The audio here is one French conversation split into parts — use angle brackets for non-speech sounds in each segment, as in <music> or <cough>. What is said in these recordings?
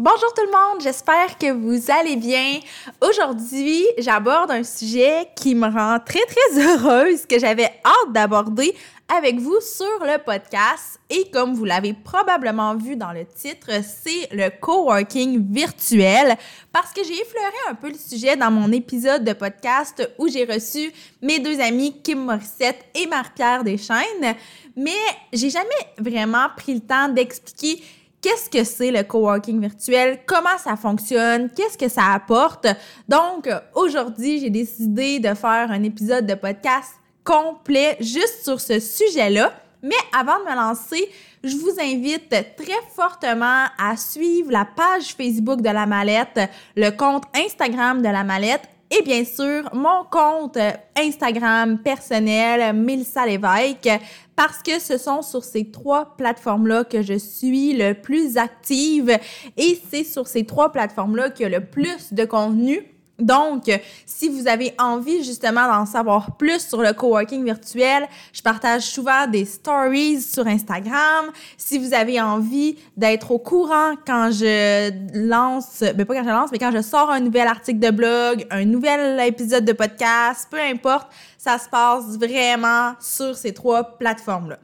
Bonjour tout le monde, j'espère que vous allez bien. Aujourd'hui, j'aborde un sujet qui me rend très très heureuse, que j'avais hâte d'aborder avec vous sur le podcast. Et comme vous l'avez probablement vu dans le titre, c'est le coworking virtuel parce que j'ai effleuré un peu le sujet dans mon épisode de podcast où j'ai reçu mes deux amis Kim Morissette et Marie-Pierre Deschaines. Mais j'ai jamais vraiment pris le temps d'expliquer qu'est-ce que c'est le coworking virtuel, comment ça fonctionne, qu'est-ce que ça apporte? Donc, aujourd'hui, j'ai décidé de faire un épisode de podcast complet juste sur ce sujet-là. Mais avant de me lancer, je vous invite très fortement à suivre la page Facebook de la mallette, le compte Instagram de la mallette et bien sûr mon compte Instagram personnel Mélissa Lévesque parce que ce sont sur ces trois plateformes-là que je suis le plus active. Et c'est sur ces trois plateformes-là qu'il y a le plus de contenu donc, si vous avez envie justement d'en savoir plus sur le coworking virtuel, je partage souvent des stories sur Instagram. Si vous avez envie d'être au courant quand je lance, ben pas quand je lance, mais quand je sors un nouvel article de blog, un nouvel épisode de podcast, peu importe, ça se passe vraiment sur ces trois plateformes-là.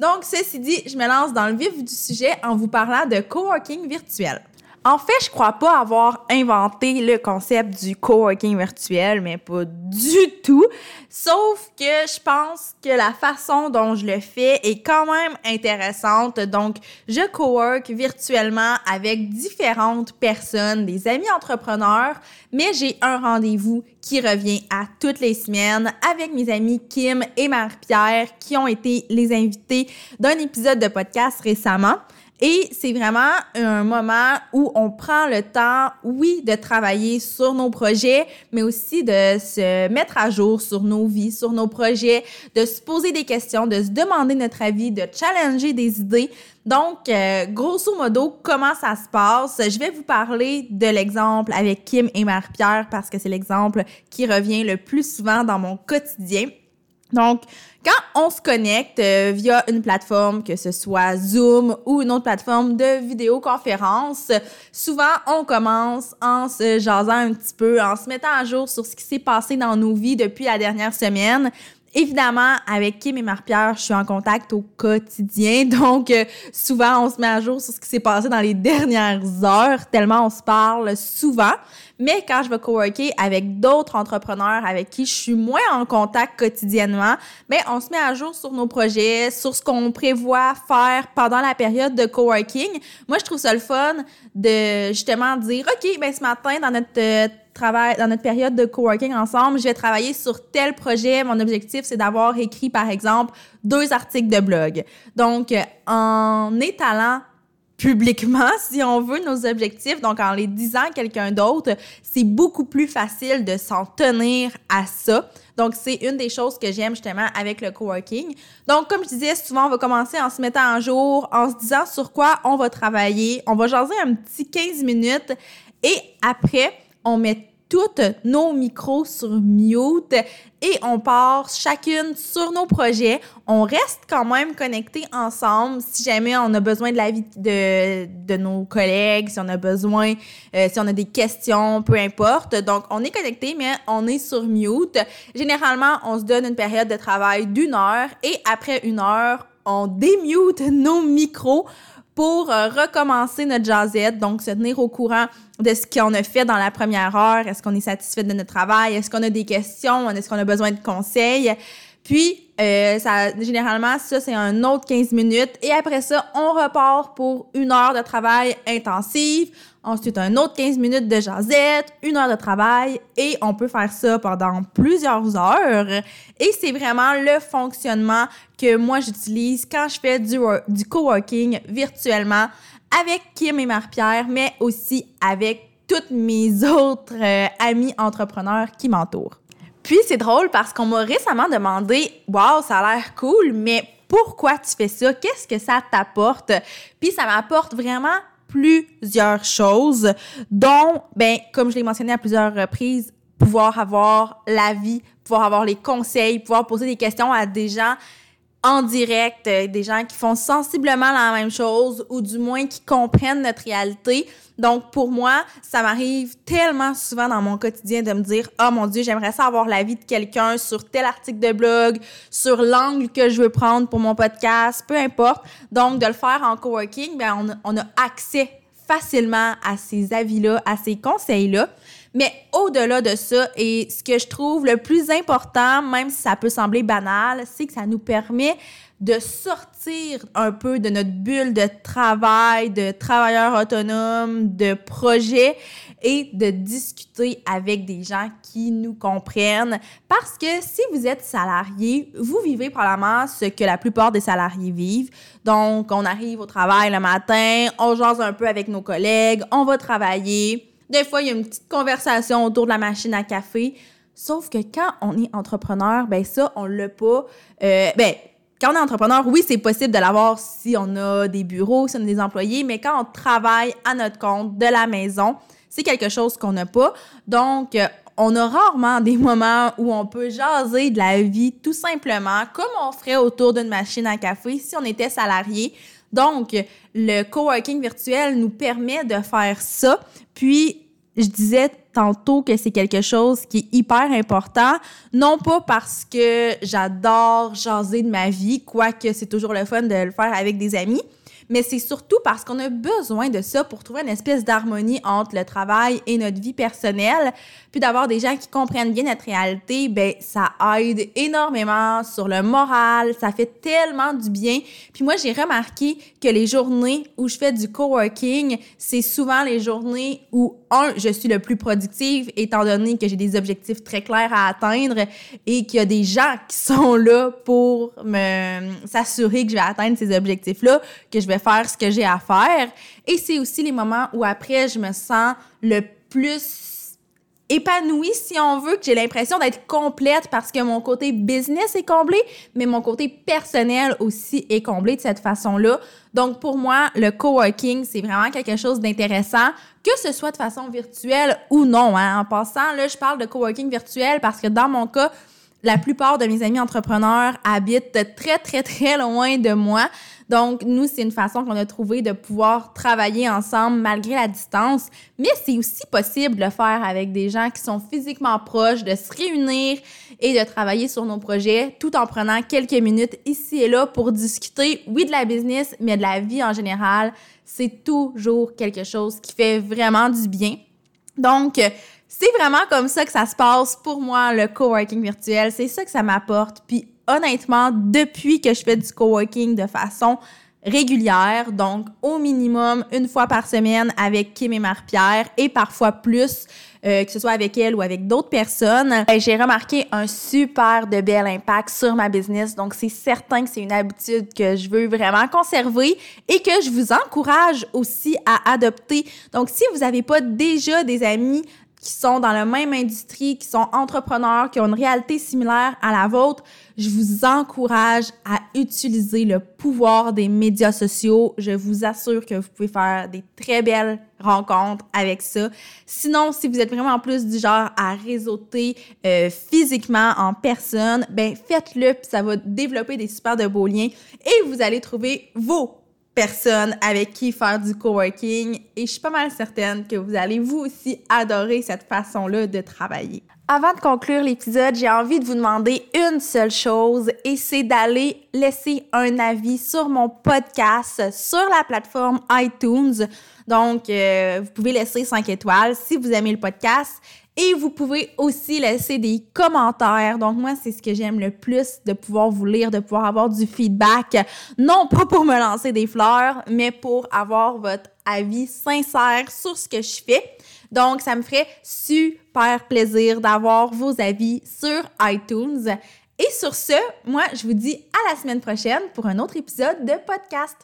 Donc, ceci dit, je me lance dans le vif du sujet en vous parlant de coworking virtuel. En fait, je crois pas avoir inventé le concept du coworking virtuel, mais pas du tout. Sauf que je pense que la façon dont je le fais est quand même intéressante. Donc, je cowork virtuellement avec différentes personnes, des amis entrepreneurs, mais j'ai un rendez-vous qui revient à toutes les semaines avec mes amis Kim et Marie-Pierre qui ont été les invités d'un épisode de podcast récemment. Et c'est vraiment un moment où on prend le temps, oui, de travailler sur nos projets, mais aussi de se mettre à jour sur nos vies, sur nos projets, de se poser des questions, de se demander notre avis, de challenger des idées. Donc, euh, grosso modo, comment ça se passe? Je vais vous parler de l'exemple avec Kim et Marie-Pierre parce que c'est l'exemple qui revient le plus souvent dans mon quotidien. Donc, quand on se connecte euh, via une plateforme, que ce soit Zoom ou une autre plateforme de vidéoconférence, souvent on commence en se jasant un petit peu, en se mettant à jour sur ce qui s'est passé dans nos vies depuis la dernière semaine. Évidemment, avec Kim et Marie-Pierre, je suis en contact au quotidien, <laughs> donc euh, souvent on se met à jour sur ce qui s'est passé dans les dernières heures, tellement on se parle souvent. Mais quand je vais coworker avec d'autres entrepreneurs avec qui je suis moins en contact quotidiennement, mais on se met à jour sur nos projets, sur ce qu'on prévoit faire pendant la période de coworking. Moi, je trouve ça le fun de justement dire, OK, ben ce matin, dans notre euh, travail, dans notre période de coworking ensemble, je vais travailler sur tel projet. Mon objectif, c'est d'avoir écrit, par exemple, deux articles de blog. Donc, en étalant publiquement, <laughs> si on veut, nos objectifs. Donc, en les disant à quelqu'un d'autre, c'est beaucoup plus facile de s'en tenir à ça. Donc, c'est une des choses que j'aime justement avec le coworking. Donc, comme je disais, souvent, on va commencer en se mettant en jour, en se disant sur quoi on va travailler. On va jaser un petit 15 minutes et après, on met toutes nos micros sur mute et on part chacune sur nos projets. On reste quand même connectés ensemble si jamais on a besoin de l'avis de, de nos collègues, si on a besoin, euh, si on a des questions, peu importe. Donc, on est connectés, mais on est sur mute. Généralement, on se donne une période de travail d'une heure et après une heure, on démute nos micros pour euh, recommencer notre jazzette, donc se tenir au courant de ce qu'on a fait dans la première heure. Est-ce qu'on est satisfait de notre travail? Est-ce qu'on a des questions? Est-ce qu'on a besoin de conseils? Puis, euh, ça, généralement, ça, c'est un autre 15 minutes. Et après ça, on repart pour une heure de travail intensive. Ensuite, un autre 15 minutes de jazette, une heure de travail. Et on peut faire ça pendant plusieurs heures. Et c'est vraiment le fonctionnement que moi, j'utilise quand je fais du, du coworking virtuellement avec Kim et Marie-Pierre, mais aussi avec toutes mes autres euh, amis entrepreneurs qui m'entourent. Puis c'est drôle parce qu'on m'a récemment demandé Waouh, ça a l'air cool, mais pourquoi tu fais ça? Qu'est-ce que ça t'apporte? Puis ça m'apporte vraiment plusieurs choses, dont, ben, comme je l'ai mentionné à plusieurs reprises, pouvoir avoir la vie, pouvoir avoir les conseils, pouvoir poser des questions à des gens en direct, euh, des gens qui font sensiblement la même chose ou du moins qui comprennent notre réalité. Donc pour moi, ça m'arrive tellement souvent dans mon quotidien de me dire "Oh mon dieu, j'aimerais ça avoir l'avis de quelqu'un sur tel article de blog, sur l'angle que je veux prendre pour mon podcast, peu importe." Donc de le faire en coworking, ben on, on a accès facilement à ces avis-là, à ces conseils-là. Mais au-delà de ça, et ce que je trouve le plus important, même si ça peut sembler banal, c'est que ça nous permet de sortir un peu de notre bulle de travail, de travailleurs autonomes, de projets et de discuter avec des gens qui nous comprennent. Parce que si vous êtes salarié, vous vivez probablement ce que la plupart des salariés vivent. Donc, on arrive au travail le matin, on jase un peu avec nos collègues, on va travailler des fois, il y a une petite conversation autour de la machine à café. Sauf que quand on est entrepreneur, ben ça, on l'a pas. Euh, ben, quand on est entrepreneur, oui, c'est possible de l'avoir si on a des bureaux, si on a des employés, mais quand on travaille à notre compte de la maison, c'est quelque chose qu'on n'a pas. Donc, euh, on a rarement des moments où on peut jaser de la vie tout simplement comme on ferait autour d'une machine à café si on était salarié. Donc, le coworking virtuel nous permet de faire ça. Puis, je disais tantôt que c'est quelque chose qui est hyper important, non pas parce que j'adore jaser de ma vie, quoique c'est toujours le fun de le faire avec des amis, mais c'est surtout parce qu'on a besoin de ça pour trouver une espèce d'harmonie entre le travail et notre vie personnelle. Puis d'avoir des gens qui comprennent bien notre réalité, ben ça aide énormément sur le moral, ça fait tellement du bien. Puis moi, j'ai remarqué que les journées où je fais du coworking, c'est souvent les journées où un, je suis le plus productive étant donné que j'ai des objectifs très clairs à atteindre et qu'il y a des gens qui sont là pour me s'assurer que je vais atteindre ces objectifs-là, que je vais faire ce que j'ai à faire. Et c'est aussi les moments où après, je me sens le plus épanouie, si on veut, que j'ai l'impression d'être complète parce que mon côté business est comblé, mais mon côté personnel aussi est comblé de cette façon-là. Donc, pour moi, le coworking, c'est vraiment quelque chose d'intéressant, que ce soit de façon virtuelle ou non. Hein. En passant, là, je parle de coworking virtuel parce que dans mon cas, la plupart de mes amis entrepreneurs habitent très, très, très loin de moi. Donc, nous, c'est une façon qu'on a trouvé de pouvoir travailler ensemble malgré la distance. Mais c'est aussi possible de le faire avec des gens qui sont physiquement proches, de se réunir et de travailler sur nos projets tout en prenant quelques minutes ici et là pour discuter, oui, de la business, mais de la vie en général. C'est toujours quelque chose qui fait vraiment du bien. Donc, c'est vraiment comme ça que ça se passe pour moi, le coworking virtuel. C'est ça que ça m'apporte. Puis honnêtement, depuis que je fais du coworking de façon régulière, donc au minimum une fois par semaine avec Kim et Marie-Pierre et parfois plus, euh, que ce soit avec elle ou avec d'autres personnes, ben, j'ai remarqué un super de bel impact sur ma business. Donc, c'est certain que c'est une habitude que je veux vraiment conserver et que je vous encourage aussi à adopter. Donc, si vous n'avez pas déjà des amis qui sont dans la même industrie, qui sont entrepreneurs, qui ont une réalité similaire à la vôtre, je vous encourage à utiliser le pouvoir des médias sociaux. Je vous assure que vous pouvez faire des très belles rencontres avec ça. Sinon, si vous êtes vraiment plus du genre à réseauter euh, physiquement en personne, ben faites-le, ça va développer des super de beaux liens et vous allez trouver vos personnes avec qui faire du coworking et je suis pas mal certaine que vous allez vous aussi adorer cette façon-là de travailler. Avant de conclure l'épisode, j'ai envie de vous demander une seule chose et c'est d'aller laisser un avis sur mon podcast sur la plateforme iTunes. Donc, euh, vous pouvez laisser 5 étoiles si vous aimez le podcast et vous pouvez aussi laisser des commentaires. Donc moi, c'est ce que j'aime le plus, de pouvoir vous lire, de pouvoir avoir du feedback. Non pas pour me lancer des fleurs, mais pour avoir votre avis sincère sur ce que je fais. Donc, ça me ferait super plaisir d'avoir vos avis sur iTunes. Et sur ce, moi, je vous dis à la semaine prochaine pour un autre épisode de podcast.